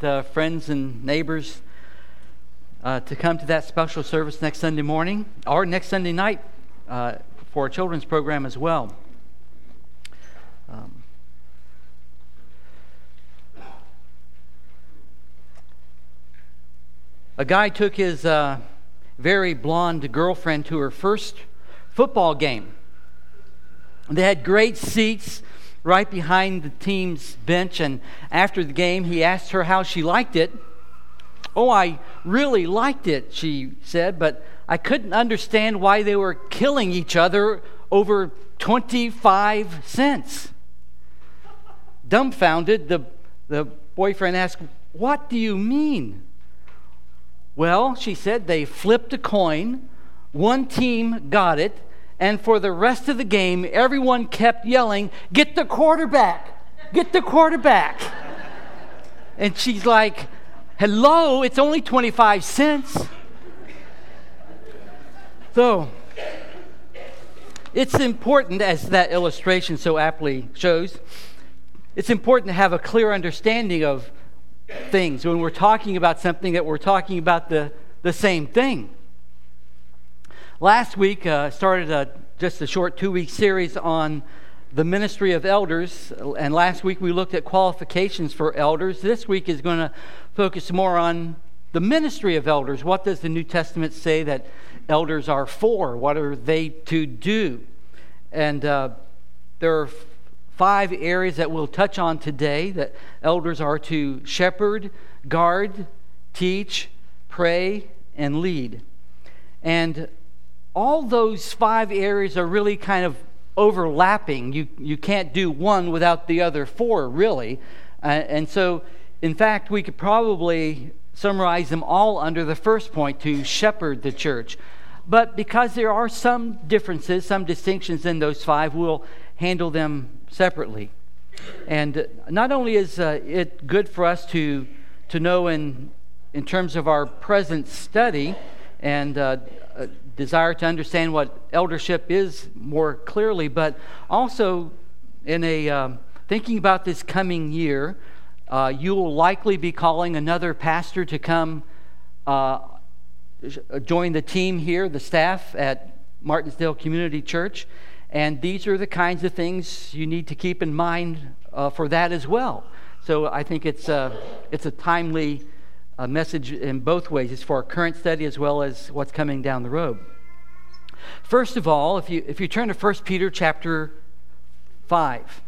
friends and neighbors uh, to come to that special service next Sunday morning or next Sunday night uh, for a children's program as well. Um, a guy took his uh, very blonde girlfriend to her first football game. They had great seats right behind the team's bench, and after the game, he asked her how she liked it. Oh, I really liked it, she said, but I couldn't understand why they were killing each other over 25 cents. Dumbfounded, the, the boyfriend asked, What do you mean? Well, she said, they flipped a coin, one team got it, and for the rest of the game, everyone kept yelling, Get the quarterback! Get the quarterback! and she's like, Hello, it's only 25 cents. So, it's important, as that illustration so aptly shows, it's important to have a clear understanding of things when we're talking about something that we're talking about the, the same thing. Last week, uh, started a, just a short two week series on the ministry of elders. And last week, we looked at qualifications for elders. This week is going to focus more on the ministry of elders. What does the New Testament say that elders are for? What are they to do? And uh, there are five areas that we'll touch on today that elders are to shepherd, guard, teach, pray, and lead. And all those five areas are really kind of overlapping. You, you can't do one without the other four, really. Uh, and so, in fact, we could probably summarize them all under the first point to shepherd the church. But because there are some differences, some distinctions in those five, we'll handle them separately. And not only is uh, it good for us to, to know in, in terms of our present study and uh, desire to understand what eldership is more clearly, but also in a um, thinking about this coming year, uh, you will likely be calling another pastor to come uh, join the team here, the staff at Martinsdale Community Church. And these are the kinds of things you need to keep in mind uh, for that as well. So I think it's, uh, it's a timely a message in both ways. It's for our current study as well as what's coming down the road. First of all, if you, if you turn to 1 Peter chapter 5,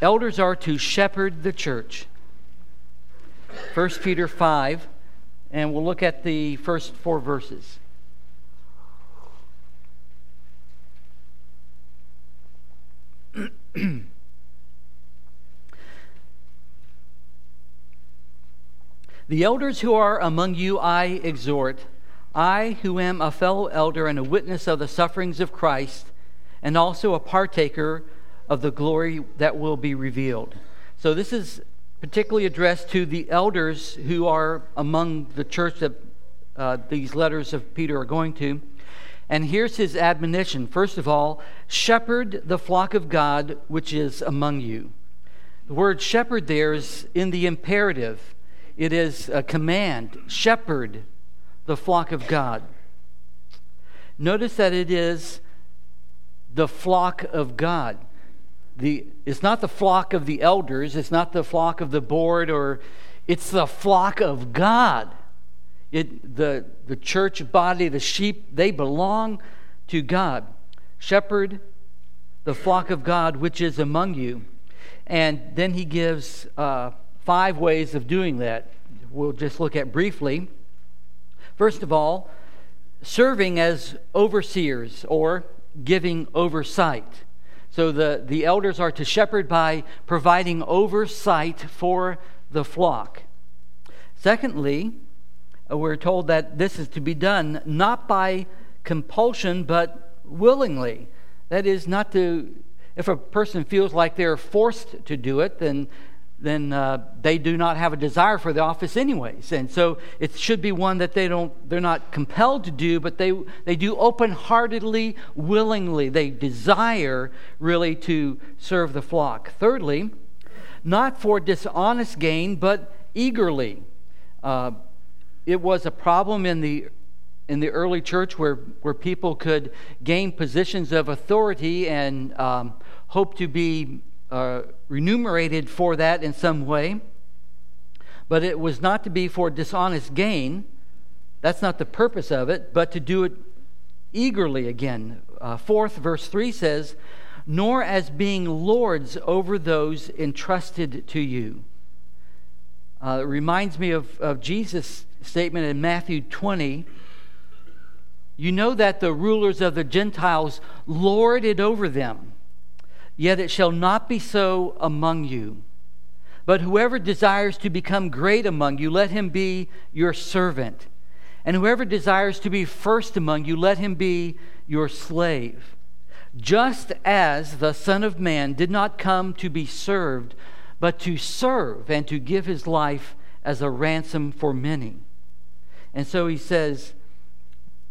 elders are to shepherd the church. 1 Peter 5, and we'll look at the first four verses. The elders who are among you I exhort, I who am a fellow elder and a witness of the sufferings of Christ, and also a partaker of the glory that will be revealed. So this is particularly addressed to the elders who are among the church that uh, these letters of Peter are going to. And here's his admonition. First of all, shepherd the flock of God which is among you. The word shepherd there is in the imperative. It is a command shepherd the flock of God. Notice that it is the flock of God. The, it's not the flock of the elders, it's not the flock of the board, or it's the flock of God. It, the, the church body, the sheep, they belong to God. Shepherd the flock of God which is among you. And then he gives uh, five ways of doing that. We'll just look at briefly. First of all, serving as overseers or giving oversight. So the, the elders are to shepherd by providing oversight for the flock. Secondly, we're told that this is to be done not by compulsion, but willingly. That is, not to, if a person feels like they're forced to do it, then then uh, they do not have a desire for the office anyways. And so it should be one that they don't they're not compelled to do but they they do open-heartedly willingly. They desire really to serve the flock. Thirdly not for dishonest gain but eagerly. Uh, it was a problem in the in the early church where, where people could gain positions of authority and um, hope to be uh, remunerated for that in some way, but it was not to be for dishonest gain. That's not the purpose of it, but to do it eagerly again. Uh, fourth, verse 3 says, Nor as being lords over those entrusted to you. Uh, it reminds me of, of Jesus' statement in Matthew 20. You know that the rulers of the Gentiles lord it over them Yet it shall not be so among you. But whoever desires to become great among you, let him be your servant. And whoever desires to be first among you, let him be your slave. Just as the Son of Man did not come to be served, but to serve and to give his life as a ransom for many. And so he says,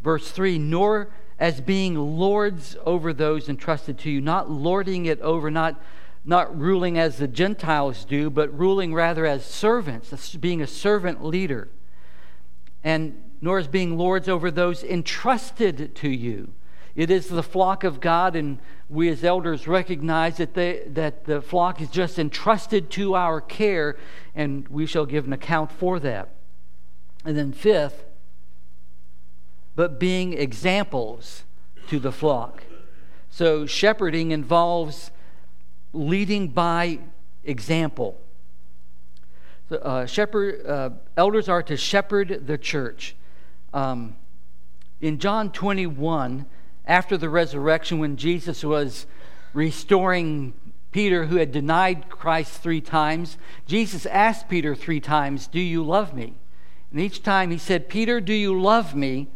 verse 3 Nor as being lords over those entrusted to you, not lording it over, not, not ruling as the Gentiles do, but ruling rather as servants, as being a servant leader. And nor as being lords over those entrusted to you. It is the flock of God, and we as elders recognize that, they, that the flock is just entrusted to our care, and we shall give an account for that. And then, fifth, but being examples to the flock. So, shepherding involves leading by example. So, uh, shepherd, uh, elders are to shepherd the church. Um, in John 21, after the resurrection, when Jesus was restoring Peter, who had denied Christ three times, Jesus asked Peter three times, Do you love me? And each time he said, Peter, do you love me?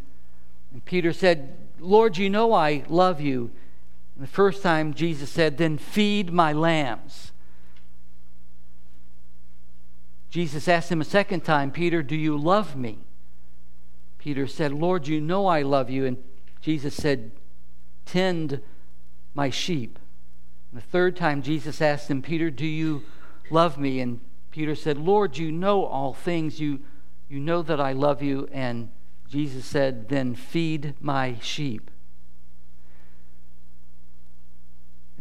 And Peter said, Lord, you know I love you. And the first time Jesus said, Then feed my lambs. Jesus asked him a second time, Peter, do you love me? Peter said, Lord, you know I love you. And Jesus said, Tend my sheep. And the third time Jesus asked him, Peter, do you love me? And Peter said, Lord, you know all things. You, you know that I love you. And Jesus said, Then feed my sheep.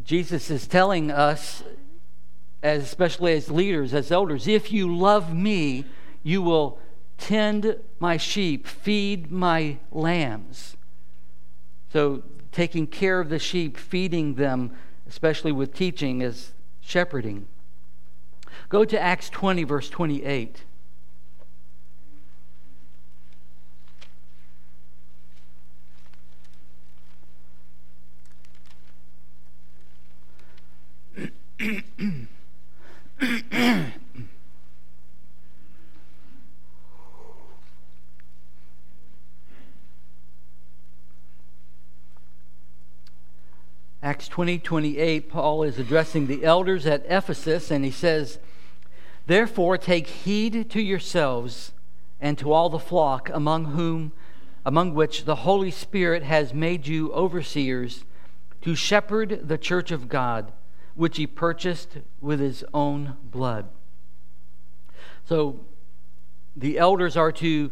Jesus is telling us, as, especially as leaders, as elders, if you love me, you will tend my sheep, feed my lambs. So, taking care of the sheep, feeding them, especially with teaching, is shepherding. Go to Acts 20, verse 28. Acts 20 28, Paul is addressing the elders at Ephesus, and he says, Therefore, take heed to yourselves and to all the flock among whom among which the Holy Spirit has made you overseers to shepherd the church of God which he purchased with his own blood. So the elders are to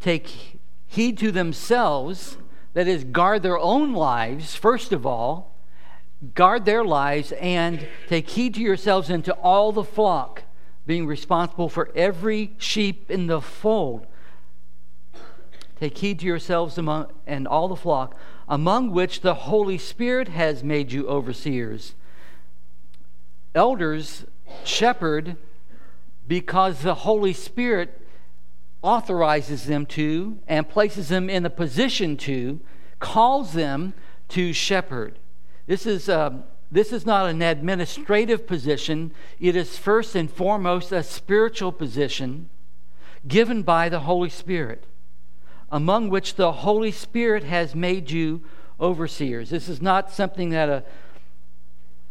take heed to themselves, that is, guard their own lives, first of all, guard their lives, and take heed to yourselves and to all the flock, being responsible for every sheep in the fold. Take heed to yourselves among, and all the flock, among which the Holy Spirit has made you overseers elders shepherd because the Holy Spirit authorizes them to and places them in a position to, calls them to shepherd. This is, uh, this is not an administrative position, it is first and foremost a spiritual position given by the Holy Spirit, among which the Holy Spirit has made you overseers. This is not something that a,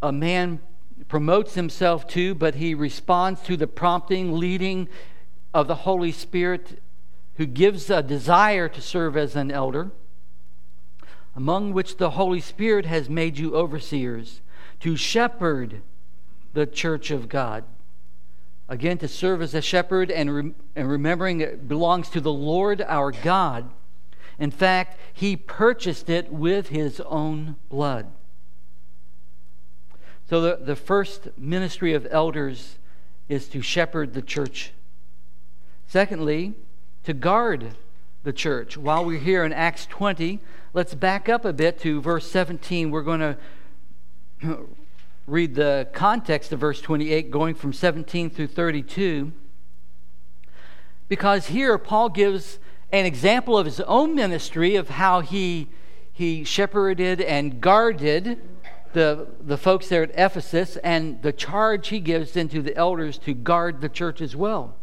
a man promotes himself to, but he responds to the prompting, leading of the Holy Spirit who gives a desire to serve as an elder, among which the Holy Spirit has made you overseers to shepherd the church of God. Again, to serve as a shepherd and, re- and remembering it belongs to the Lord our God. In fact, he purchased it with his own blood. So, the, the first ministry of elders is to shepherd the church. Secondly, to guard the church. While we're here in Acts 20, let's back up a bit to verse 17. We're going to read the context of verse 28, going from 17 through 32. Because here Paul gives an example of his own ministry of how he, he shepherded and guarded the, the folks there at Ephesus and the charge he gives into the elders to guard the church as well.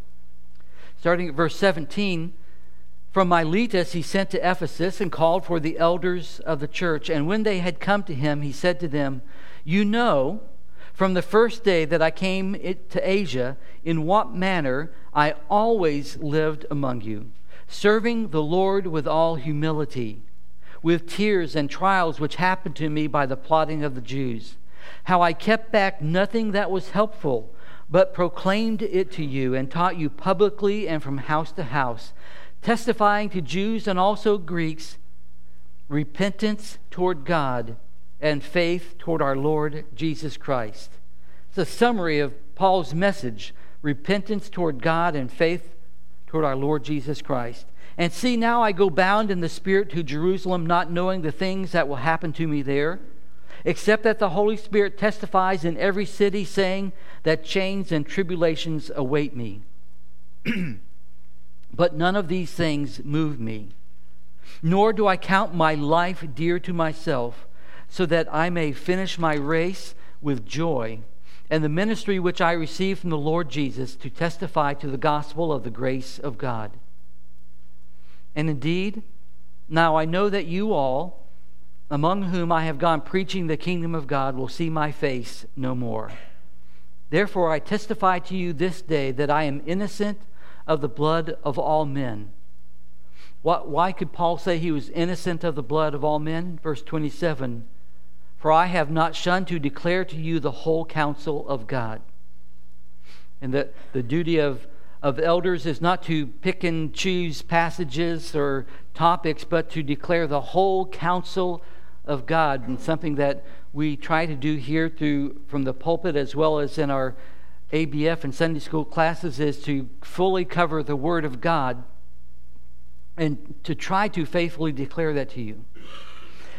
Starting at verse 17, from Miletus he sent to Ephesus and called for the elders of the church. And when they had come to him, he said to them, you know from the first day that I came to Asia in what manner I always lived among you, serving the Lord with all humility, with tears and trials which happened to me by the plotting of the Jews. How I kept back nothing that was helpful, but proclaimed it to you and taught you publicly and from house to house, testifying to Jews and also Greeks repentance toward God and faith toward our Lord Jesus Christ. It's a summary of Paul's message repentance toward God and faith toward our Lord Jesus Christ. And see, now I go bound in the Spirit to Jerusalem, not knowing the things that will happen to me there, except that the Holy Spirit testifies in every city, saying that chains and tribulations await me. but none of these things move me, nor do I count my life dear to myself so that I may finish my race with joy and the ministry which I received from the Lord Jesus to testify to the gospel of the grace of God. And indeed, now I know that you all, among whom I have gone preaching the kingdom of God, will see my face no more. Therefore, I testify to you this day that I am innocent of the blood of all men. Why could Paul say he was innocent of the blood of all men? Verse 27 for I have not shunned to declare to you the whole counsel of God. And the, the duty of, of elders is not to pick and choose passages or topics, but to declare the whole counsel of God. And something that we try to do here through from the pulpit as well as in our ABF and Sunday school classes is to fully cover the Word of God and to try to faithfully declare that to you.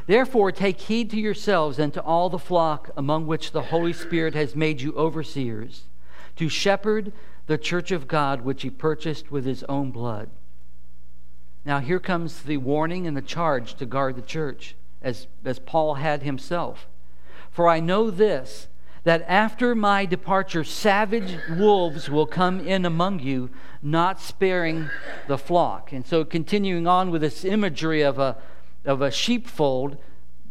Therefore, take heed to yourselves and to all the flock among which the Holy Spirit has made you overseers, to shepherd the church of God which he purchased with his own blood. Now, here comes the warning and the charge to guard the church, as, as Paul had himself. For I know this, that after my departure, savage wolves will come in among you, not sparing the flock. And so, continuing on with this imagery of a of a sheepfold,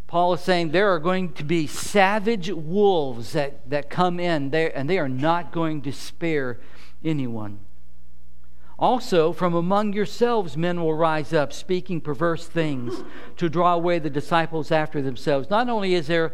Paul is saying there are going to be savage wolves that, that come in there, and they are not going to spare anyone. Also, from among yourselves, men will rise up, speaking perverse things to draw away the disciples after themselves. Not only is there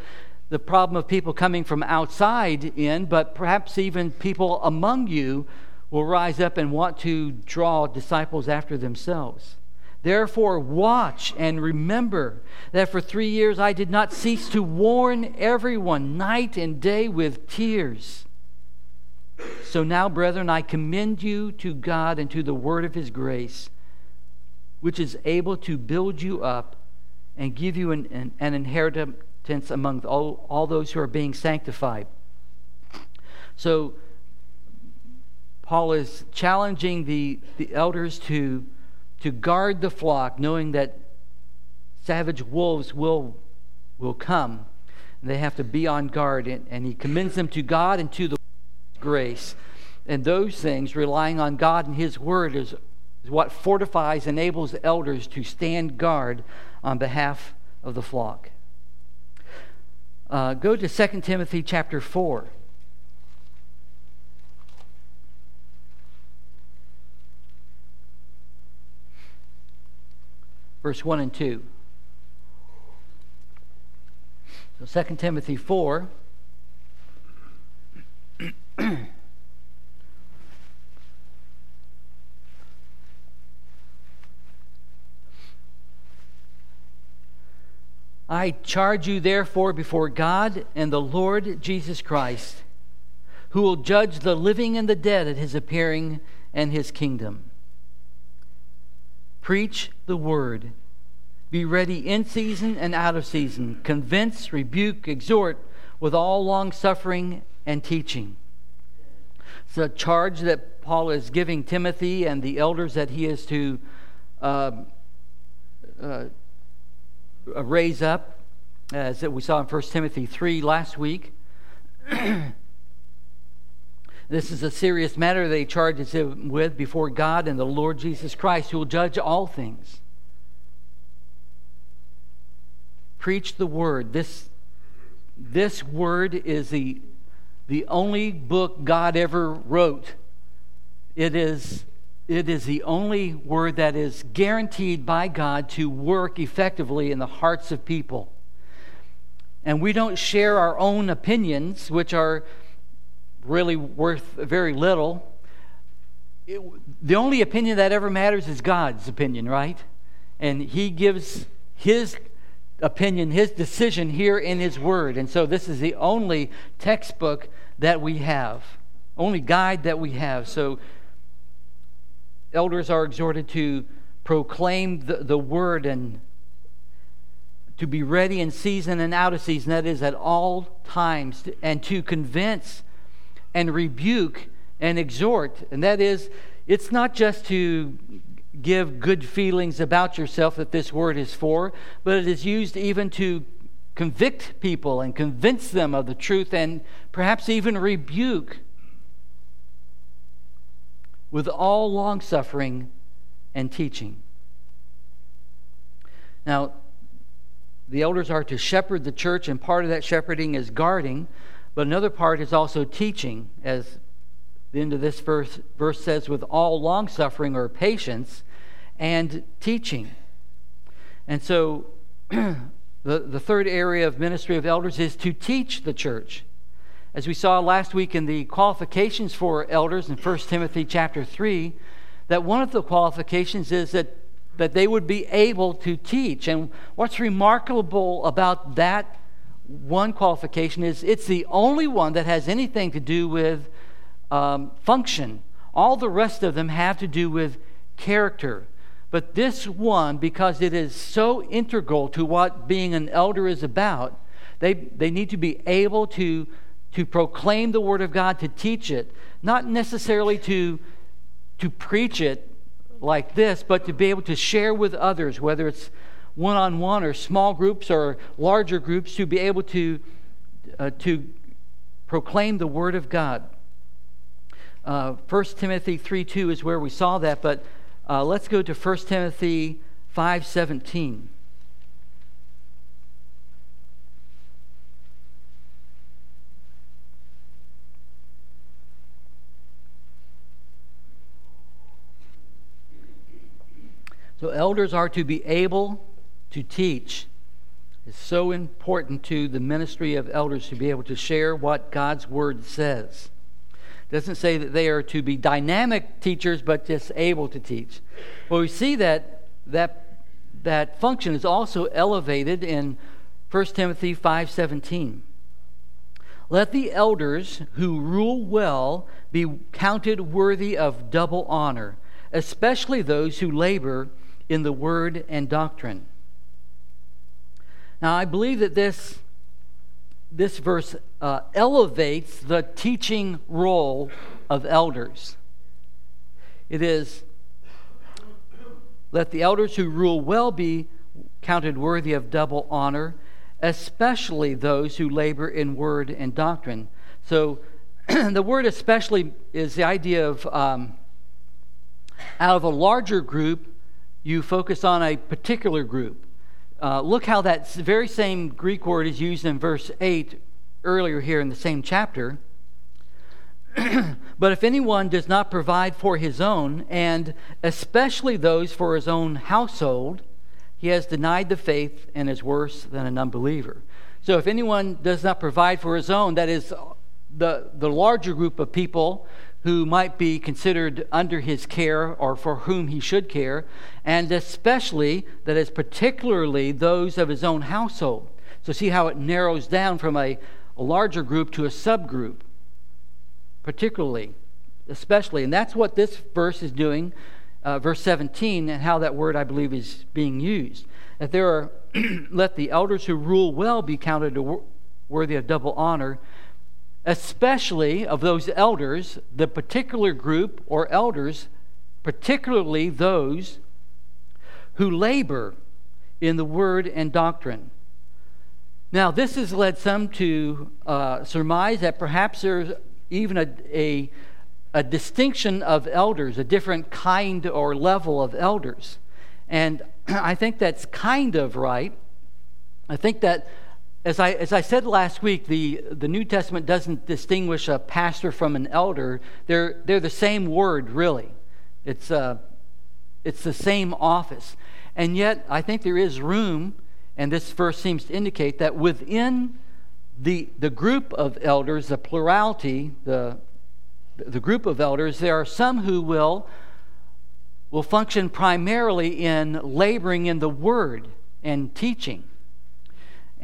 the problem of people coming from outside in, but perhaps even people among you will rise up and want to draw disciples after themselves. Therefore, watch and remember that for three years I did not cease to warn everyone night and day with tears. So now, brethren, I commend you to God and to the word of his grace, which is able to build you up and give you an, an, an inheritance among all, all those who are being sanctified. So, Paul is challenging the, the elders to to guard the flock, knowing that savage wolves will, will come. And they have to be on guard. And, and he commends them to God and to the grace. And those things, relying on God and His Word, is, is what fortifies, enables elders to stand guard on behalf of the flock. Uh, go to 2 Timothy chapter 4. Verse 1 and 2. So 2 Timothy 4, I charge you, therefore, before God and the Lord Jesus Christ, who will judge the living and the dead at his appearing and his kingdom. Preach the word. Be ready in season and out of season. Convince, rebuke, exhort with all long suffering and teaching. It's a charge that Paul is giving Timothy and the elders that he is to uh, uh, raise up, as we saw in 1 Timothy 3 last week. this is a serious matter that he charges him with before God and the Lord Jesus Christ, who will judge all things. Preach the word. This, this word is the, the only book God ever wrote. It is it is the only word that is guaranteed by God to work effectively in the hearts of people. And we don't share our own opinions, which are really worth very little. It, the only opinion that ever matters is God's opinion, right? And He gives His opinion, His decision here in His Word. And so this is the only textbook that we have, only guide that we have. So elders are exhorted to proclaim the, the word and to be ready in season and out of season, that is, at all times, and to convince and rebuke and exhort. And that is, it's not just to give good feelings about yourself that this word is for, but it is used even to convict people and convince them of the truth and perhaps even rebuke with all long suffering and teaching. Now, the elders are to shepherd the church, and part of that shepherding is guarding, but another part is also teaching, as the end of this verse, verse says, with all long suffering or patience and teaching. And so, the, the third area of ministry of elders is to teach the church. As we saw last week in the qualifications for elders in 1 Timothy chapter 3, that one of the qualifications is that, that they would be able to teach. And what's remarkable about that one qualification is it's the only one that has anything to do with um, function. All the rest of them have to do with character. But this one, because it is so integral to what being an elder is about, they, they need to be able to to proclaim the Word of God, to teach it, not necessarily to, to preach it like this, but to be able to share with others, whether it's one on one or small groups or larger groups, to be able to, uh, to proclaim the Word of God. Uh, 1 Timothy 3 2 is where we saw that, but uh, let's go to 1 Timothy 5:17. So, elders are to be able to teach. It's so important to the ministry of elders to be able to share what God's Word says. Doesn't say that they are to be dynamic teachers, but just able to teach. Well, we see that that, that function is also elevated in 1 Timothy 5.17. Let the elders who rule well be counted worthy of double honor, especially those who labor in the word and doctrine. Now, I believe that this, this verse uh, elevates the teaching role of elders. It is, let the elders who rule well be counted worthy of double honor, especially those who labor in word and doctrine. So, the word especially is the idea of um, out of a larger group, you focus on a particular group. Uh, look how that very same Greek word is used in verse 8 earlier here in the same chapter. but if anyone does not provide for his own, and especially those for his own household, he has denied the faith and is worse than an unbeliever. So if anyone does not provide for his own, that is the, the larger group of people who might be considered under his care or for whom he should care, and especially that is particularly those of his own household. So see how it narrows down from a, a larger group to a subgroup, particularly, especially. And that's what this verse is doing, uh, verse 17, and how that word, I believe, is being used. That there are, let the elders who rule well be counted worthy of double honor especially of those elders, the particular group or elders, particularly those who labor in the word and doctrine. Now, this has led some to uh, surmise that perhaps there's even a, a, a distinction of elders, a different kind or level of elders. And I think that's kind of right. I think that as I, as I said last week, the, the New Testament doesn't distinguish a pastor from an elder. They're, they're the same word, really. It's, uh, it's the same office. And yet, I think there is room, and this verse seems to indicate that within the, the group of elders, the plurality, the, the group of elders, there are some who will, will function primarily in laboring in the word and teaching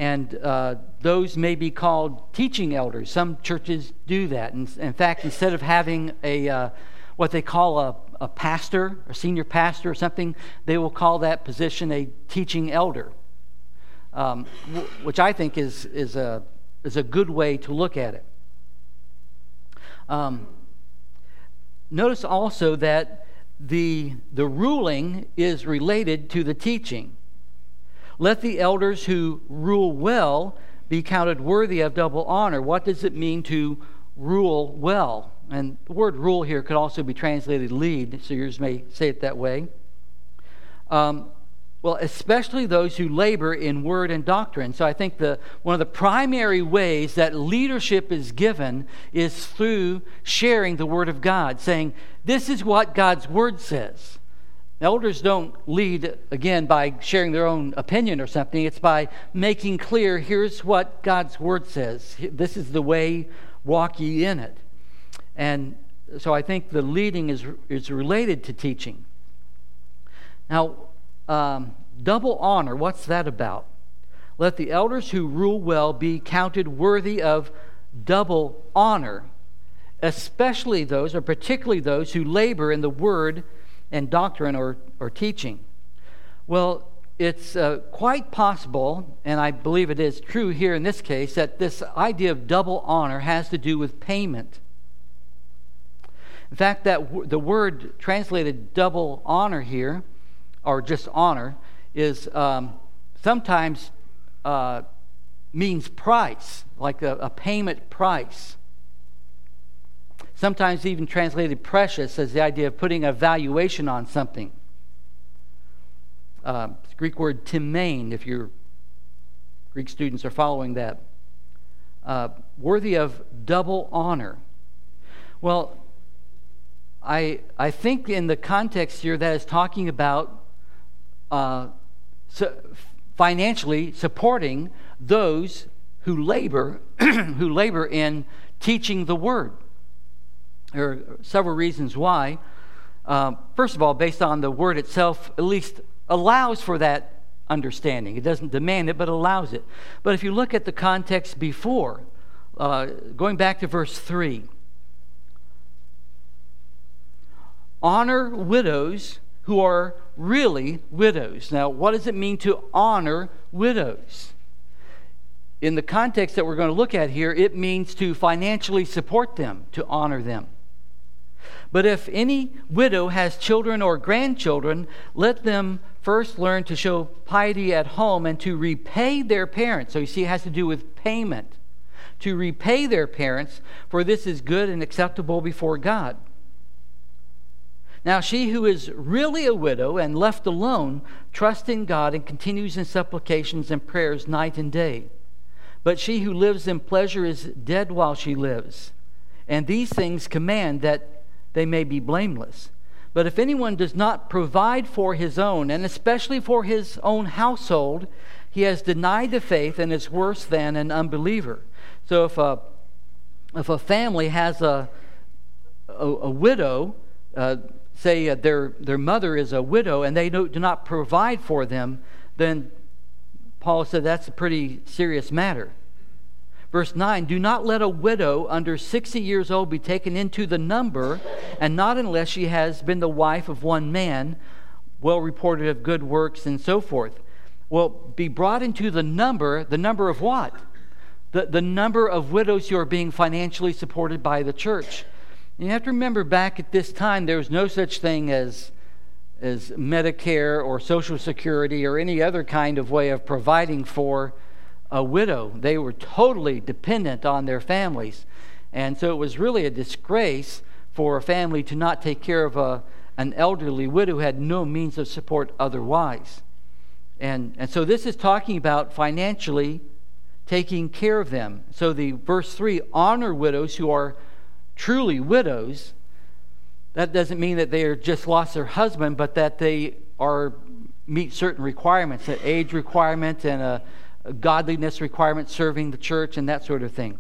and uh, those may be called teaching elders. Some churches do that. And in fact, instead of having a uh, what they call a, a pastor, a senior pastor, or something, they will call that position a teaching elder, um, w- which I think is is a is a good way to look at it. Um, notice also that the the ruling is related to the teaching. Let the elders who rule well be counted worthy of double honor. What does it mean to rule well? And the word rule here could also be translated lead, so yours may say it that way. Um, well, especially those who labor in word and doctrine. So I think the, one of the primary ways that leadership is given is through sharing the word of God, saying, This is what God's word says. Elders don't lead, again, by sharing their own opinion or something. It's by making clear here's what God's word says. This is the way, walk ye in it. And so I think the leading is, is related to teaching. Now, um, double honor, what's that about? Let the elders who rule well be counted worthy of double honor, especially those, or particularly those who labor in the word and doctrine or, or teaching? Well, it's uh, quite possible, and I believe it is true here in this case, that this idea of double honor has to do with payment. In fact, that w- the word translated double honor here, or just honor, is um, sometimes uh, means price, like a, a payment price sometimes even translated precious as the idea of putting a valuation on something. Uh, Greek word timain, if your Greek students are following that. Uh, worthy of double honor. Well, I, I think in the context here that is talking about uh, so financially supporting those who labor who labor in teaching the word. There are several reasons why. Uh, first of all, based on the word itself, at least allows for that understanding. It doesn't demand it, but allows it. But if you look at the context before, uh, going back to verse 3, honor widows who are really widows. Now, what does it mean to honor widows? In the context that we're going to look at here, it means to financially support them, to honor them. But if any widow has children or grandchildren, let them first learn to show piety at home and to repay their parents. So you see, it has to do with payment. To repay their parents, for this is good and acceptable before God. Now, she who is really a widow and left alone trusts in God and continues in supplications and prayers night and day. But she who lives in pleasure is dead while she lives. And these things command that they may be blameless. But if anyone does not provide for his own, and especially for his own household, he has denied the faith and is worse than an unbeliever. So if a, if a family has a, a, a widow, uh, say uh, their, their mother is a widow, and they do, do not provide for them, then Paul said that's a pretty serious matter. Verse 9 Do not let a widow under 60 years old be taken into the number, and not unless she has been the wife of one man, well reported of good works, and so forth. Well, be brought into the number, the number of what? The, the number of widows who are being financially supported by the church. You have to remember back at this time, there was no such thing as, as Medicare or Social Security or any other kind of way of providing for a widow. They were totally dependent on their families. And so it was really a disgrace for a family to not take care of a, an elderly widow who had no means of support otherwise. And, and so this is talking about financially taking care of them. So the verse 3 honor widows who are truly widows. That doesn't mean that they are just lost their husband, but that they are meet certain requirements, an age requirement and a godliness requirements, serving the church, and that sort of thing.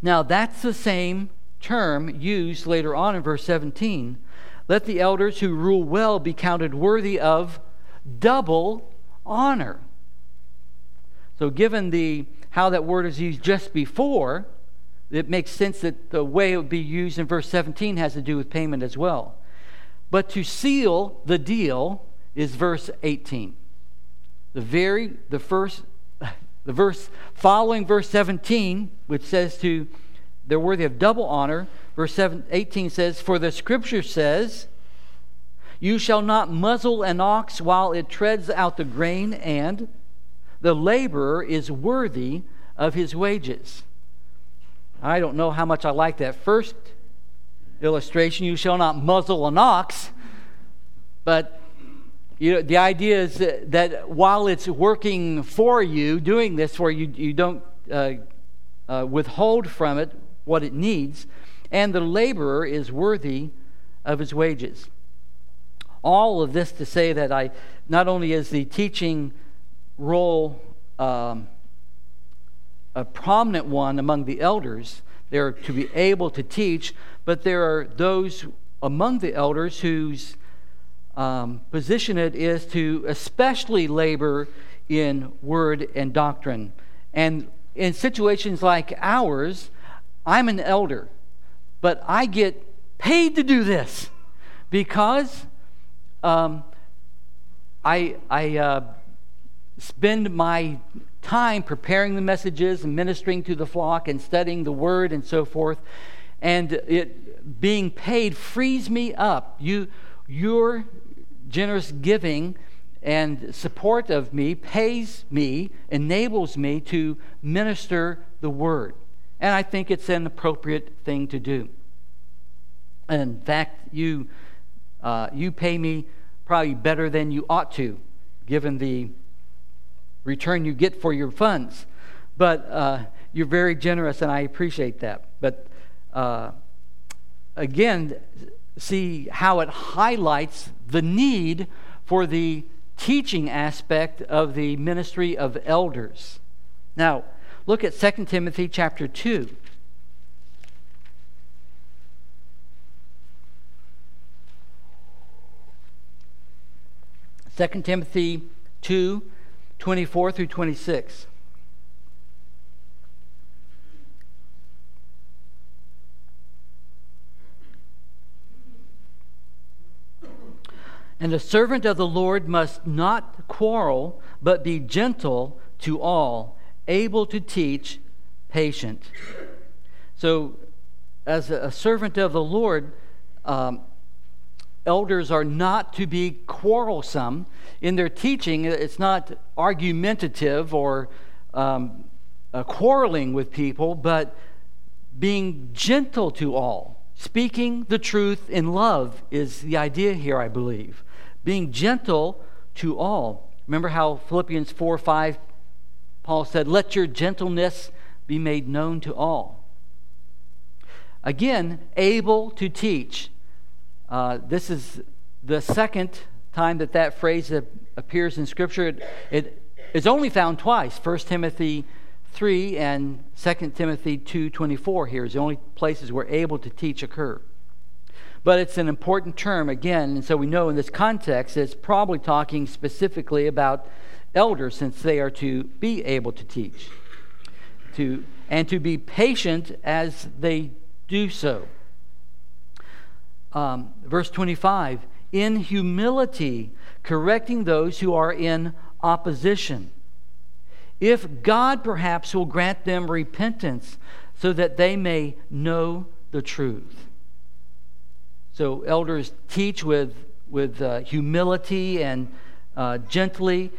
Now, that's the same term used later on in verse 17. Let the elders who rule well be counted worthy of double honor. So, given the how that word is used just before, it makes sense that the way it would be used in verse 17 has to do with payment as well. But to seal the deal is verse 18 the very the first the verse following verse 17 which says to they're worthy of double honor. Verse 7, 18 says for the scripture says you shall not muzzle an ox while it treads out the grain and the laborer is worthy of his wages. I don't know how much i like that first illustration you shall not muzzle an ox but you know, the idea is that, while it's working for you, doing this where you, you don't uh, uh, withhold from it what it needs, and the laborer is worthy of his wages. All of this to say that I not only is the teaching role um, a prominent one among the elders, they're to be able to teach, but there are those among the elders whose um, position it is to especially labor in word and doctrine. And in situations like ours, I'm an elder, but I get paid to do this because um, I, I uh, spend my time preparing the messages and ministering to the flock and studying the word and so forth. And it being paid frees me up. You, your generous giving and support of me pays me, enables me to minister the word. And I think it's an appropriate thing to do. In fact, you, uh, you pay me probably better than you ought to, given the return you get for your funds. But uh, you're very generous, and I appreciate that. But uh, again, see how it highlights the need for the teaching aspect of the ministry of elders. Now, look at 2 Timothy chapter 2. Second Timothy 2, 24 through 26. And the servant of the Lord must not quarrel, but be gentle to all, able to teach, patient. So, as a servant of the Lord, um, elders are not to be quarrelsome in their teaching. It's not argumentative or um, uh, quarreling with people, but being gentle to all. Speaking the truth in love is the idea here, I believe being gentle to all. Remember how Philippians 4 5, Paul said, Let your gentleness be made known to all. Again, able to teach. Uh, this is the second time that that phrase appears in Scripture. It, it is only found twice 1 Timothy 3 and 2 Timothy 2.24 here is the only places where able to teach occur. But it's an important term again, and so we know in this context it's probably talking specifically about elders since they are to be able to teach. To, and to be patient as they do so. Um, verse 25 in humility, correcting those who are in opposition. If God perhaps will grant them repentance so that they may know the truth. So, elders teach with, with uh, humility and uh, gently,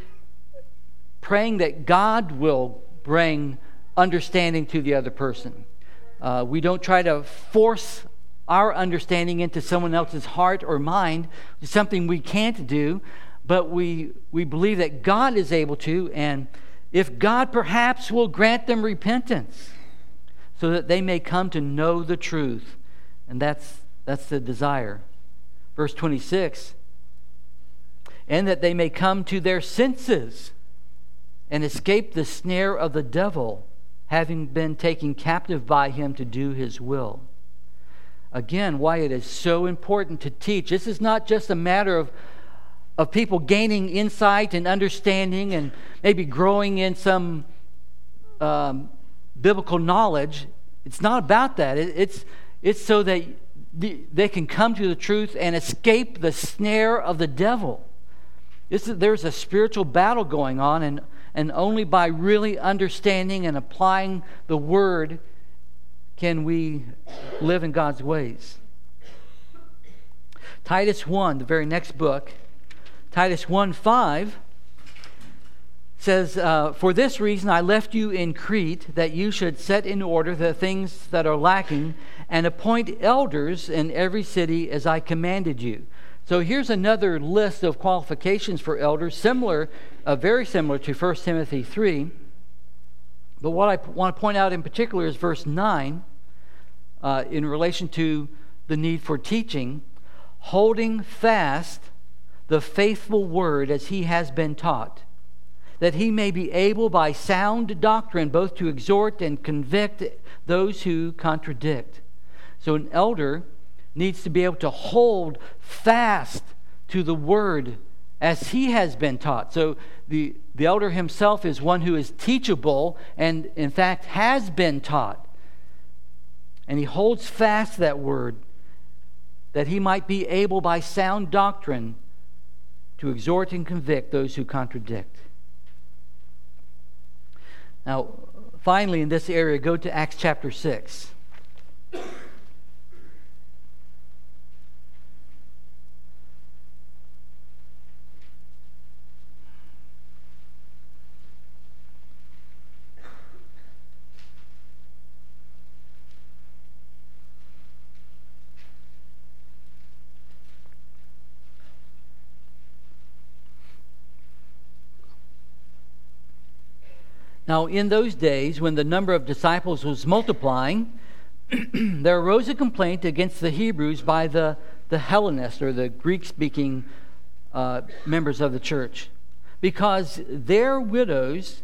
praying that God will bring understanding to the other person. Uh, we don't try to force our understanding into someone else's heart or mind. It's something we can't do, but we, we believe that God is able to, and if God perhaps will grant them repentance so that they may come to know the truth. And that's that's the desire. Verse 26 and that they may come to their senses and escape the snare of the devil, having been taken captive by him to do his will. Again, why it is so important to teach. This is not just a matter of, of people gaining insight and understanding and maybe growing in some um, biblical knowledge. It's not about that. It, it's, it's so that they can come to the truth and escape the snare of the devil. Is, there's a spiritual battle going on, and, and only by really understanding and applying the word can we live in God's ways. Titus 1, the very next book, Titus 1 5 says, uh, For this reason I left you in Crete, that you should set in order the things that are lacking and appoint elders in every city as I commanded you. So here's another list of qualifications for elders, similar, uh, very similar to 1 Timothy 3. But what I want to point out in particular is verse 9 uh, in relation to the need for teaching, holding fast the faithful word as he has been taught, that he may be able by sound doctrine both to exhort and convict those who contradict. So an elder needs to be able to hold fast to the word as he has been taught. So the, the elder himself is one who is teachable and, in fact, has been taught. And he holds fast that word that he might be able, by sound doctrine, to exhort and convict those who contradict. Now, finally, in this area, go to Acts chapter 6. Now, in those days, when the number of disciples was multiplying, there arose a complaint against the Hebrews by the, the Hellenists, or the Greek speaking uh, members of the church, because their widows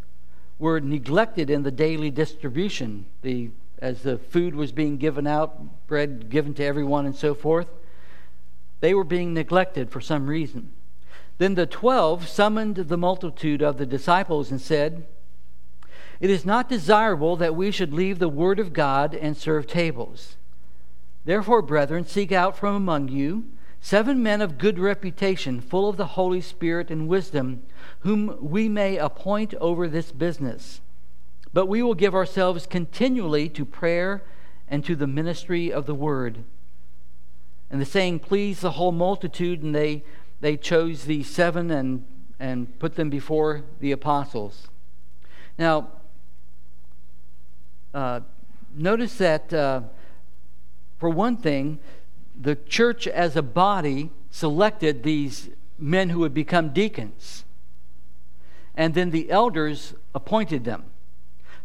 were neglected in the daily distribution, the, as the food was being given out, bread given to everyone, and so forth. They were being neglected for some reason. Then the twelve summoned the multitude of the disciples and said, it is not desirable that we should leave the Word of God and serve tables. Therefore, brethren, seek out from among you seven men of good reputation, full of the Holy Spirit and wisdom, whom we may appoint over this business. But we will give ourselves continually to prayer and to the ministry of the Word. And the saying pleased the whole multitude, and they, they chose these seven and, and put them before the apostles. Now, uh, notice that, uh, for one thing, the church as a body selected these men who would become deacons. And then the elders appointed them.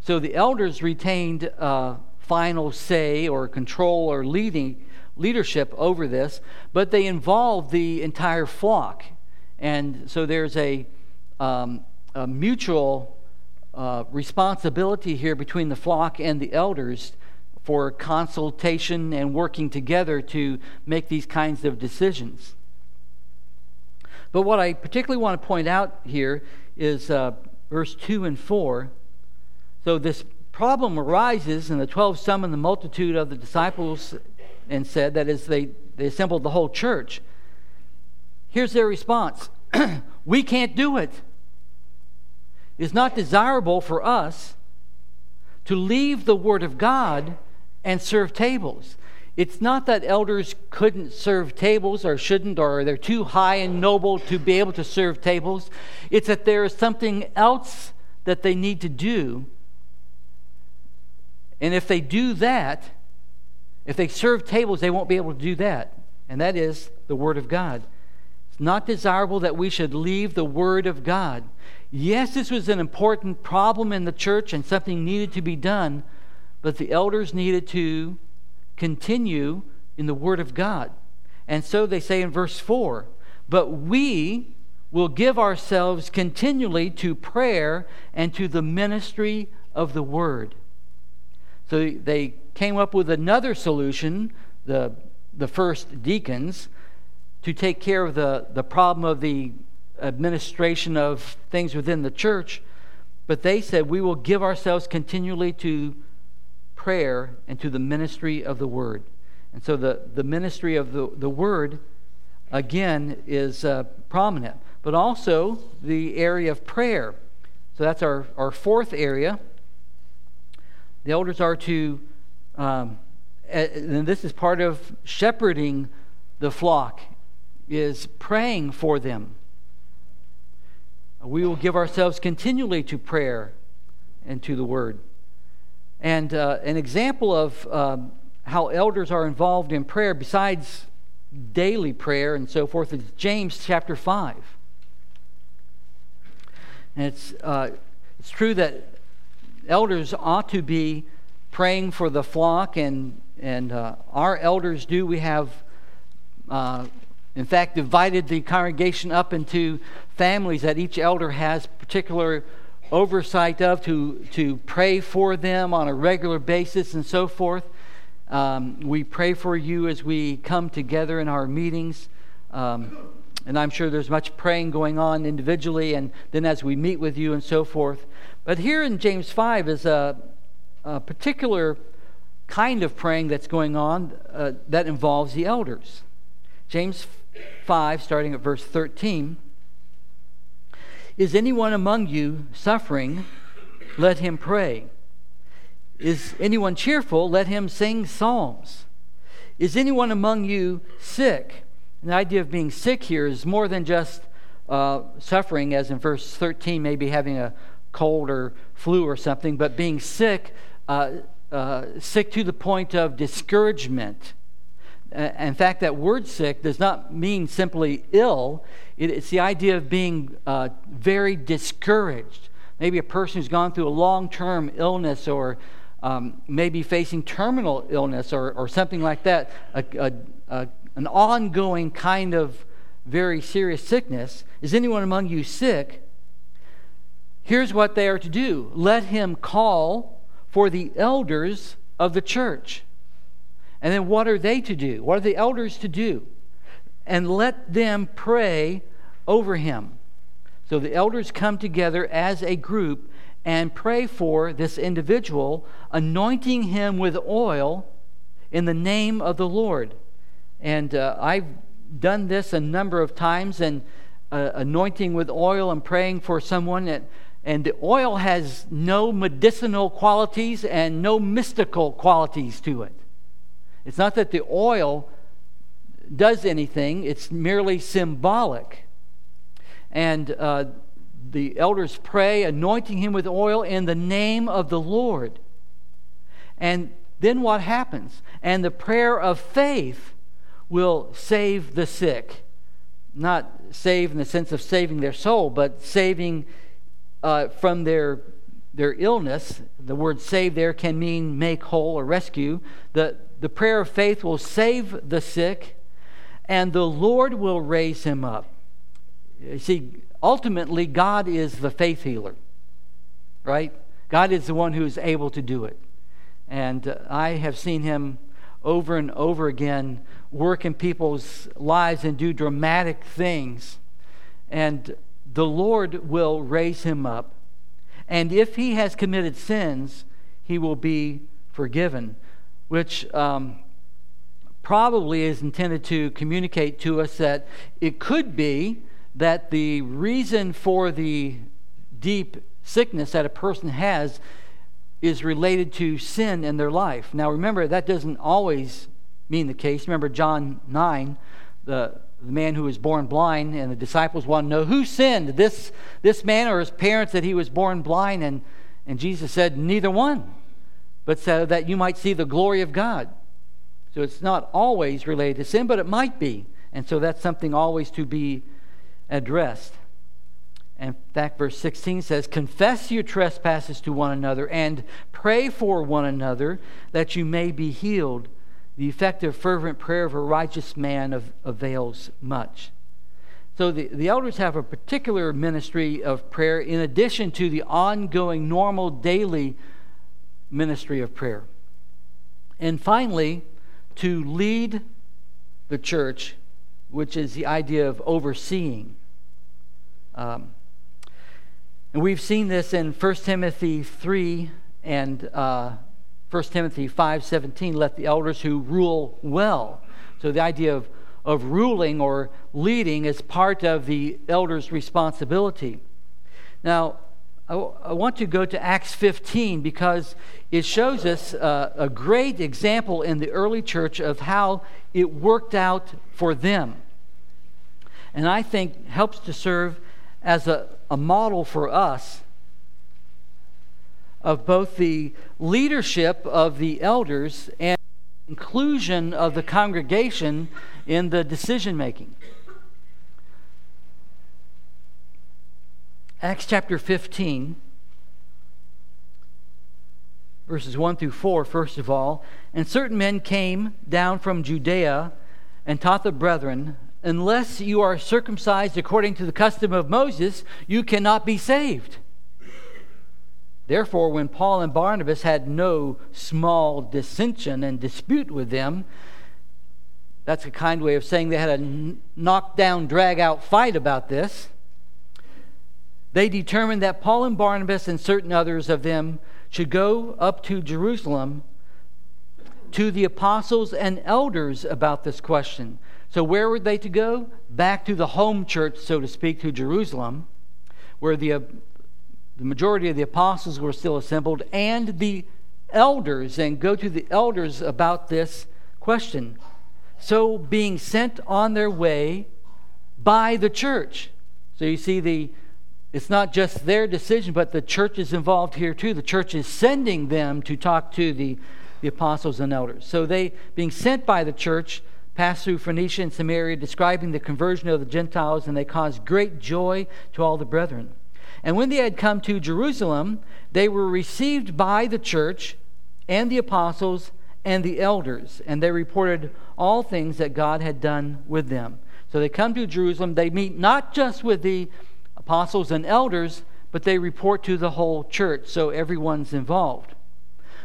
So the elders retained uh, final say or control or leading leadership over this, but they involved the entire flock. And so there's a, um, a mutual uh, responsibility here between the flock and the elders for consultation and working together to make these kinds of decisions. But what I particularly want to point out here is uh, verse 2 and 4. So this problem arises, and the 12 summoned the multitude of the disciples and said, that is, they, they assembled the whole church. Here's their response We can't do it. It's not desirable for us to leave the Word of God and serve tables. It's not that elders couldn't serve tables or shouldn't or they're too high and noble to be able to serve tables. It's that there is something else that they need to do. And if they do that, if they serve tables, they won't be able to do that. And that is the Word of God. It's not desirable that we should leave the Word of God. Yes, this was an important problem in the church and something needed to be done, but the elders needed to continue in the Word of God. And so they say in verse 4 But we will give ourselves continually to prayer and to the ministry of the Word. So they came up with another solution, the, the first deacons, to take care of the, the problem of the administration of things within the church. But they said, We will give ourselves continually to prayer and to the ministry of the word. And so the, the ministry of the, the word, again, is uh, prominent, but also the area of prayer. So that's our, our fourth area. The elders are to, um, and this is part of shepherding the flock, is praying for them. We will give ourselves continually to prayer and to the word. And uh, an example of um, how elders are involved in prayer, besides daily prayer and so forth, is James chapter 5. And it's, uh, it's true that elders ought to be praying for the flock, and, and uh, our elders do. We have, uh, in fact, divided the congregation up into families that each elder has particular oversight of to, to pray for them on a regular basis and so forth. Um, we pray for you as we come together in our meetings. Um, and I'm sure there's much praying going on individually and then as we meet with you and so forth. But here in James 5 is a, a particular kind of praying that's going on uh, that involves the elders. James 5, starting at verse 13. Is anyone among you suffering? Let him pray. Is anyone cheerful? Let him sing psalms. Is anyone among you sick? And the idea of being sick here is more than just uh, suffering, as in verse 13, maybe having a cold or flu or something, but being sick, uh, uh, sick to the point of discouragement. In fact, that word sick does not mean simply ill, it's the idea of being uh, very discouraged. Maybe a person who's gone through a long term illness or um, maybe facing terminal illness or, or something like that, a, a, a, an ongoing kind of very serious sickness. Is anyone among you sick? Here's what they are to do let him call for the elders of the church. And then what are they to do? What are the elders to do? and let them pray over him. So the elders come together as a group and pray for this individual, anointing him with oil in the name of the Lord. And uh, I've done this a number of times and uh, anointing with oil and praying for someone that and the oil has no medicinal qualities and no mystical qualities to it. It's not that the oil does anything, it's merely symbolic. And uh, the elders pray, anointing him with oil in the name of the Lord. And then what happens? And the prayer of faith will save the sick. Not save in the sense of saving their soul, but saving uh, from their, their illness. The word save there can mean make whole or rescue. The, the prayer of faith will save the sick, and the Lord will raise him up. You see, ultimately, God is the faith healer, right? God is the one who is able to do it. And uh, I have seen him over and over again work in people's lives and do dramatic things. And the Lord will raise him up. And if he has committed sins, he will be forgiven, which um, probably is intended to communicate to us that it could be that the reason for the deep sickness that a person has is related to sin in their life. Now, remember, that doesn't always mean the case. Remember John 9, the, the man who was born blind, and the disciples want to know who sinned, this, this man or his parents, that he was born blind. And, and Jesus said, Neither one, but so that you might see the glory of God. So it's not always related to sin, but it might be. And so that's something always to be addressed. In fact, verse 16 says, Confess your trespasses to one another and pray for one another that you may be healed. The effective, fervent prayer of a righteous man avails much. So the, the elders have a particular ministry of prayer in addition to the ongoing, normal, daily ministry of prayer. And finally, to lead the church, which is the idea of overseeing. Um, and we've seen this in 1 Timothy 3 and uh, 1 Timothy 5:17, let the elders who rule well. So the idea of, of ruling or leading is part of the elders' responsibility. Now, I, want to go to Acts 15 because it shows us uh, a great example in the early church of how it worked out for them. And I think helps to serve as a, a model for us of both the leadership of the elders and inclusion of the congregation in the decision making. Acts chapter 15, verses 1 through 4, first of all. And certain men came down from Judea and taught the brethren unless you are circumcised according to the custom of Moses, you cannot be saved. Therefore, when Paul and Barnabas had no small dissension and dispute with them, that's a kind way of saying they had a knockdown, drag out fight about this. They determined that Paul and Barnabas and certain others of them should go up to Jerusalem to the apostles and elders about this question. So, where were they to go? Back to the home church, so to speak, to Jerusalem, where the, the majority of the apostles were still assembled, and the elders, and go to the elders about this question. So, being sent on their way by the church. So, you see, the it's not just their decision, but the church is involved here too. The church is sending them to talk to the, the apostles and elders. So they, being sent by the church, passed through Phoenicia and Samaria, describing the conversion of the Gentiles, and they caused great joy to all the brethren. And when they had come to Jerusalem, they were received by the church and the apostles and the elders, and they reported all things that God had done with them. So they come to Jerusalem, they meet not just with the apostles and elders, but they report to the whole church, so everyone's involved.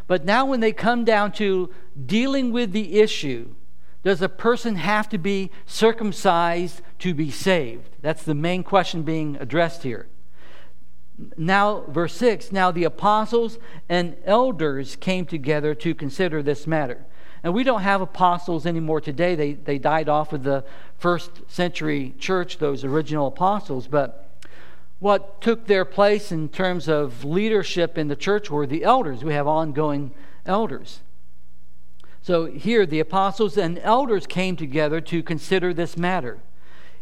But now, when they come down to dealing with the issue does a person have to be circumcised to be saved? That's the main question being addressed here. Now, verse 6 Now the apostles and elders came together to consider this matter. And we don't have apostles anymore today. They, they died off of the first century church, those original apostles. But what took their place in terms of leadership in the church were the elders. We have ongoing elders. So here, the apostles and elders came together to consider this matter.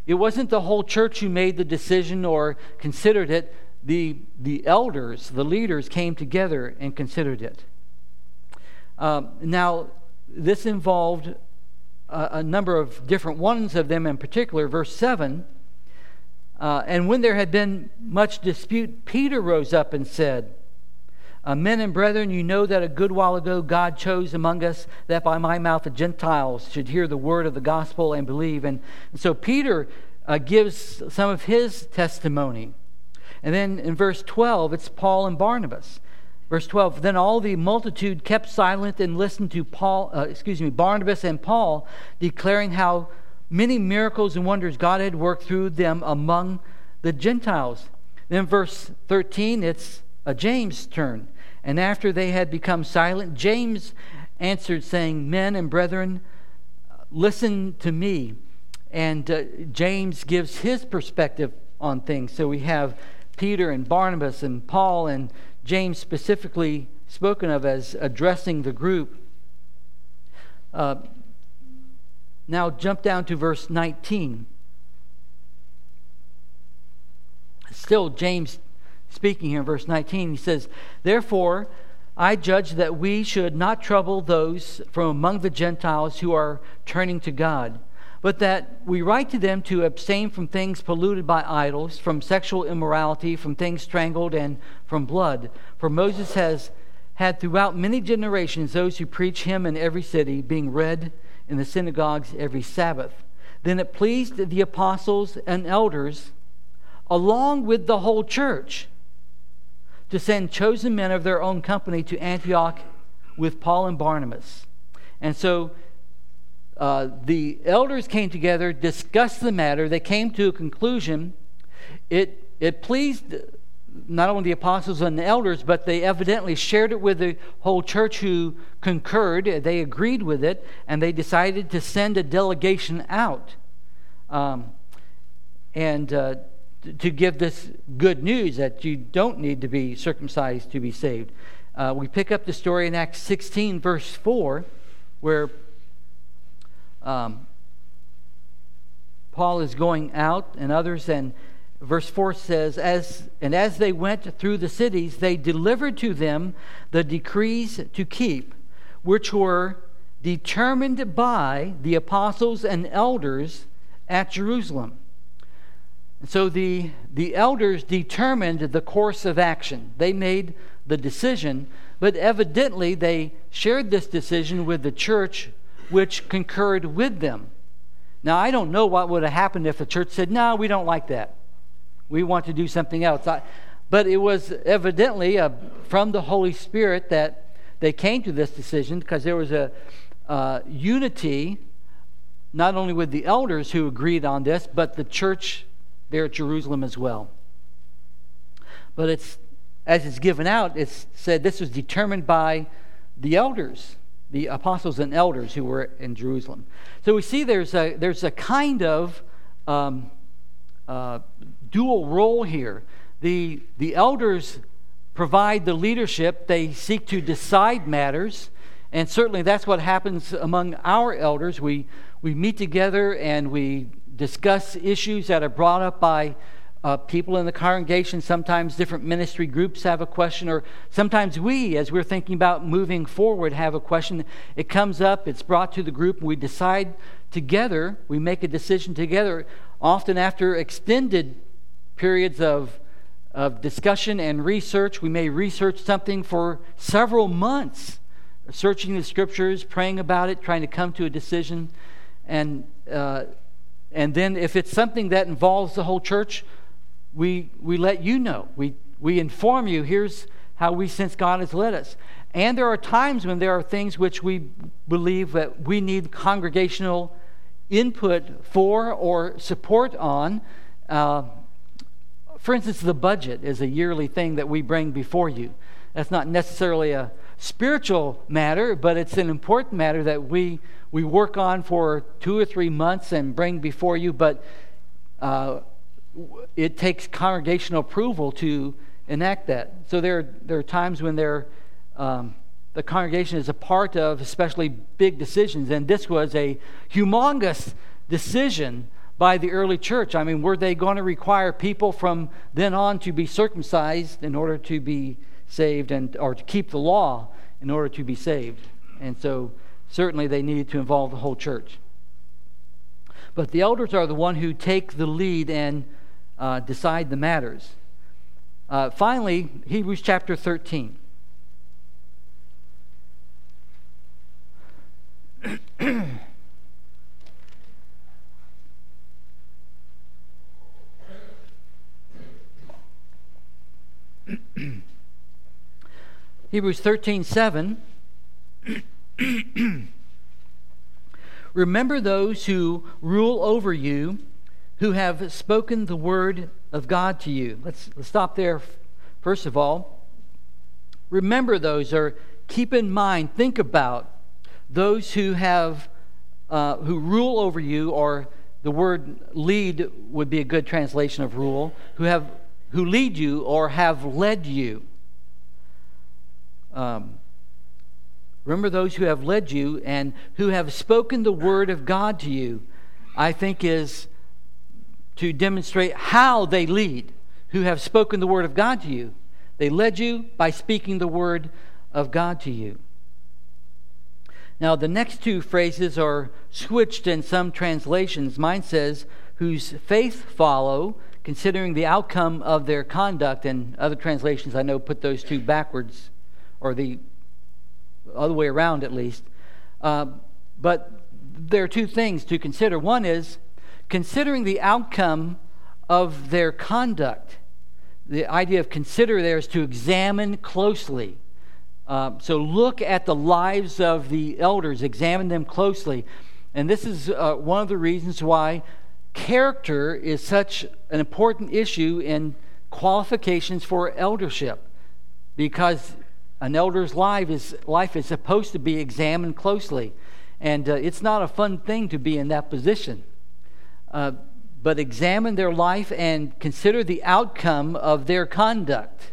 It wasn't the whole church who made the decision or considered it, the, the elders, the leaders, came together and considered it. Um, now, this involved a, a, number of different ones of them in particular. Verse 7 uh, And when there had been much dispute, Peter rose up and said, Uh, Men and brethren, you know that a good while ago God chose among us that by my mouth the Gentiles should hear the word of the gospel and believe. And, and so Peter uh, gives some of his testimony. And then in verse 12, it's Paul and Barnabas. Verse 12, then all the multitude kept silent and listened to Paul, uh, excuse me, Barnabas and Paul declaring how many miracles and wonders God had worked through them among the Gentiles. Then verse 13, it's a James' turn. And after they had become silent, James answered, saying, Men and brethren, listen to me. And uh, James gives his perspective on things. So we have Peter and Barnabas and Paul and James specifically spoken of as addressing the group. Uh, now jump down to verse 19. Still, James speaking here in verse 19, he says, Therefore, I judge that we should not trouble those from among the Gentiles who are turning to God, but that we write to them to abstain from things polluted by idols, from sexual immorality, from things strangled, and from blood. For Moses has had throughout many generations those who preach him in every city, being read in the synagogues every Sabbath. Then it pleased the apostles and elders, along with the whole church, to send chosen men of their own company to Antioch with Paul and Barnabas. And so uh, the elders came together, discussed the matter. They came to a conclusion. It, it pleased not only the apostles and the elders, but they evidently shared it with the whole church who concurred. They agreed with it, and they decided to send a delegation out um, and uh, to give this good news that you don't need to be circumcised to be saved. Uh, we pick up the story in Acts 16, verse 4, where um, Paul is going out and others and verse 4 says as and as they went through the cities they delivered to them the decrees to keep which were determined by the apostles and elders at Jerusalem. So the the elders determined the course of action. They made the decision but evidently they shared this decision with the church which concurred with them now i don't know what would have happened if the church said no we don't like that we want to do something else. I, but it was evidently uh, from the Holy Spirit that they came to this decision because there was a uh, unity not only with the elders who agreed on this, but the church there at Jerusalem as well. But it's as it's given out, it's said this was determined by the elders, the apostles and elders who were in Jerusalem. So we see there's a there's a kind of um, uh, dual role here. The, the elders provide the leadership, they seek to decide matters, and certainly that's what happens among our elders. We, we meet together and we discuss issues that are brought up by uh, people in the congregation. Sometimes different ministry groups have a question, or sometimes we, as we're thinking about moving forward, have a question. It comes up, it's brought to the group, and we decide together, we make a decision together, often after extended periods of, of discussion and research. We may research something for several months, searching the scriptures, praying about it, trying to come to a decision. And, uh, and then, if it's something that involves the whole church, we, we let you know. We, we inform you here's how we sense God has led us. And there are times when there are things which we believe that we need congregational input for or support on. Uh, for instance, the budget is a yearly thing that we bring before you. That's not necessarily a spiritual matter, but it's an important matter that we, we work on for two or three months and bring before you. But uh, it takes congregational approval to enact that. So there, there are times when um, the congregation is a part of especially big decisions, and this was a humongous decision by the early church. I mean, were they going to require people from then on to be circumcised in order to be saved and or to keep the law in order to be saved? And so certainly they needed to involve the whole church. But the elders are the one who take the lead and uh, decide the matters. Uh, finally, Hebrews chapter 13. Hebrews 13 7. Remember those who rule over you who have spoken the word of God to you. Let's, let's stop there, first of all. Remember those, or keep in mind, think about those who have uh, who rule over you, or the word lead would be a good translation of rule, who have who lead you or have led you. Um, remember those who have led you and who have spoken the word of God to you, I think is to demonstrate how they lead, who have spoken the word of God to you. They led you by speaking the word of God to you. Now, the next two phrases are switched in some translations. Mine says, whose faith follow, considering the outcome of their conduct. And other translations I know put those two backwards, or the other way around at least. Uh, but there are two things to consider. One is considering the outcome of their conduct. The idea of consider there is to examine closely. Uh, so look at the lives of the elders, examine them closely. And this is uh, one of the reasons why character is such an important issue in qualifications for eldership. Because an elder's life is, life is supposed to be examined closely. And uh, it's not a fun thing to be in that position. Uh, but examine their life and consider the outcome of their conduct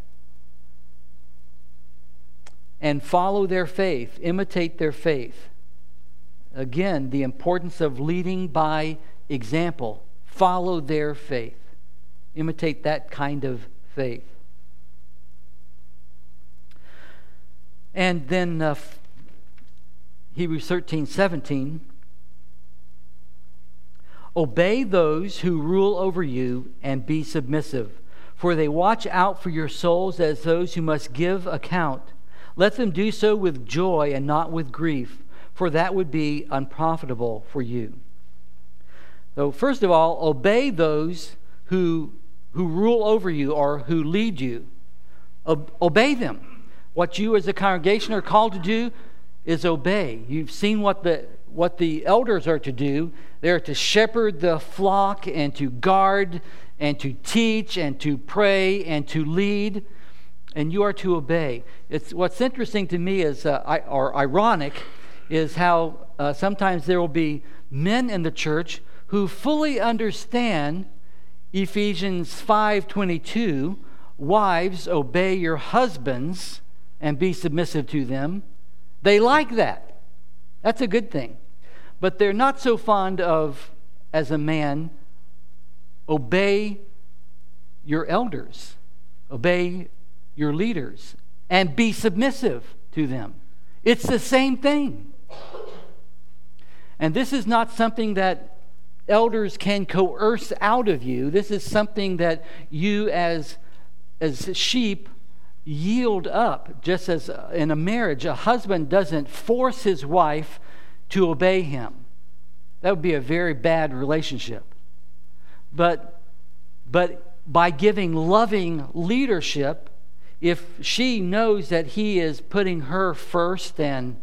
and follow their faith, imitate their faith. Again, the importance of leading by example. Follow their faith, imitate that kind of faith. And then uh, Hebrews 13 17. Obey those who rule over you and be submissive, for they watch out for your souls as those who must give account. Let them do so with joy and not with grief, for that would be unprofitable for you. So, first of all, obey those who, who rule over you or who lead you. Obey them. What you as a congregation are called to do is obey. You've seen what the, what the elders are to do. They're to shepherd the flock and to guard and to teach and to pray and to lead and you are to obey. It's, what's interesting to me is, uh, I, or ironic, is how uh, sometimes there will be men in the church who fully understand Ephesians 5:22, wives obey your husbands and be submissive to them. They like that. That's a good thing. But they're not so fond of as a man obey your elders. Obey your leaders and be submissive to them. It's the same thing. And this is not something that elders can coerce out of you. This is something that you, as, as sheep, yield up. Just as in a marriage, a husband doesn't force his wife to obey him. That would be a very bad relationship. But, but by giving loving leadership, if she knows that he is putting her first and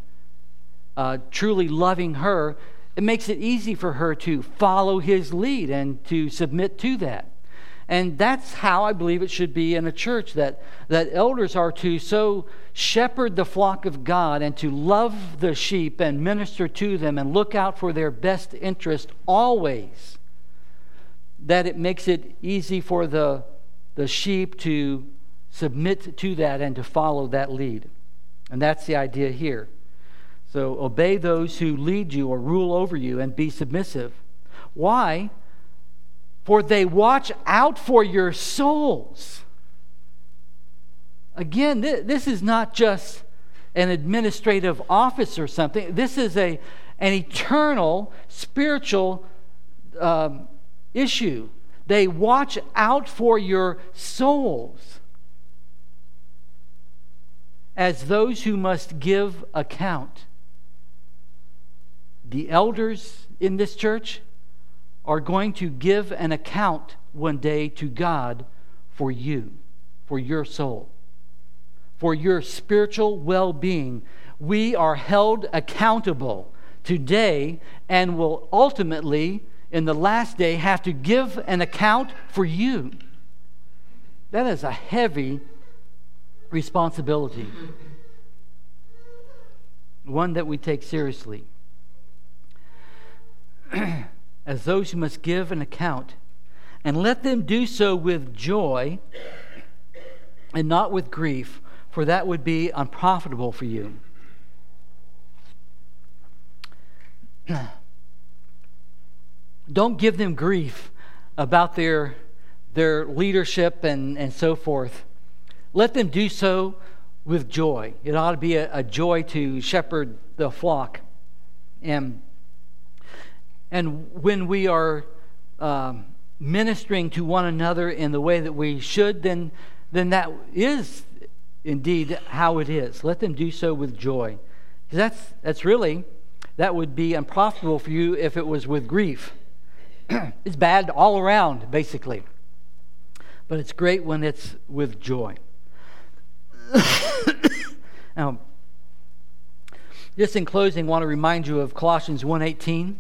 uh, truly loving her, it makes it easy for her to follow his lead and to submit to that. And that's how I believe it should be in a church that, that elders are to so shepherd the flock of God and to love the sheep and minister to them and look out for their best interest always, that it makes it easy for the, the sheep to submit to that and to follow that lead. And that's the idea here. So obey those who lead you or rule over you and be submissive. Why? For they watch out for your souls. Again, this is not just an administrative office or something. This is a, an eternal spiritual um, issue. They watch out for your souls as those who must give account. the elders in this church are going to give an account one day to God for you, for your soul, for your spiritual well being. We are held accountable today and will ultimately, in the last day, have to give an account for you. That is a heavy responsibility, one that we take seriously. As those who must give an account, and let them do so with joy and not with grief, for that would be unprofitable for you. Don't give them grief about their, their leadership and, and so forth. Let them do so with joy. It ought to be a, a joy to shepherd the flock. And, and when we are um, ministering to one another in the way that we should, then, then that is indeed how it is. Let them do so with joy. Because that's, that's really, that would be unprofitable for you if it was with grief. it's bad all around, basically. But it's great when it's with joy. now, just in closing, I want to remind you of Colossians 1.18.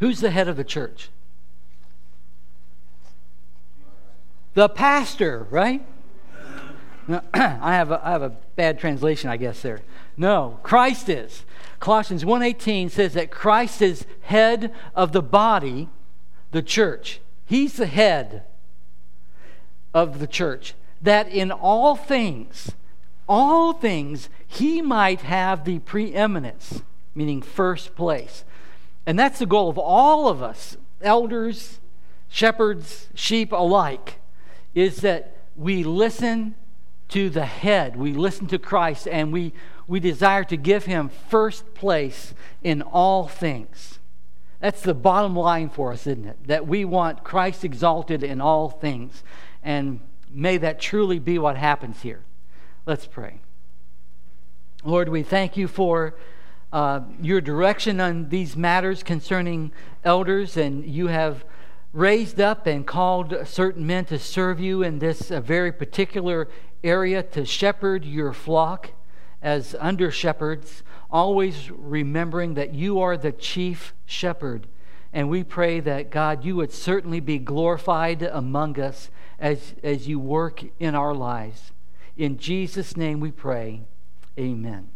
Who's the head of the church? The pastor, right? No, I, have a, I have a bad translation, I guess, there. No, Christ is. Colossians 1.18 says that Christ is head of the body, the church. He's the head of the church that in all things, all things, he might have the preeminence, meaning first place. And that's the goal of all of us, elders, shepherds, sheep alike, is that we listen to the head, we listen to Christ, and we, we desire to give him first place in all things. That's the bottom line for us, isn't it? That we want Christ exalted in all things. And may that truly be what happens here. Let's pray. Lord, we thank you for uh, your direction on these matters concerning elders, and you have raised up and called certain men to serve you in this uh, very particular area to shepherd your flock as under shepherds, always remembering that you are the chief shepherd. And we pray that, God, you would certainly be glorified among us as, as you work in our lives. In Jesus' name we pray. Amen.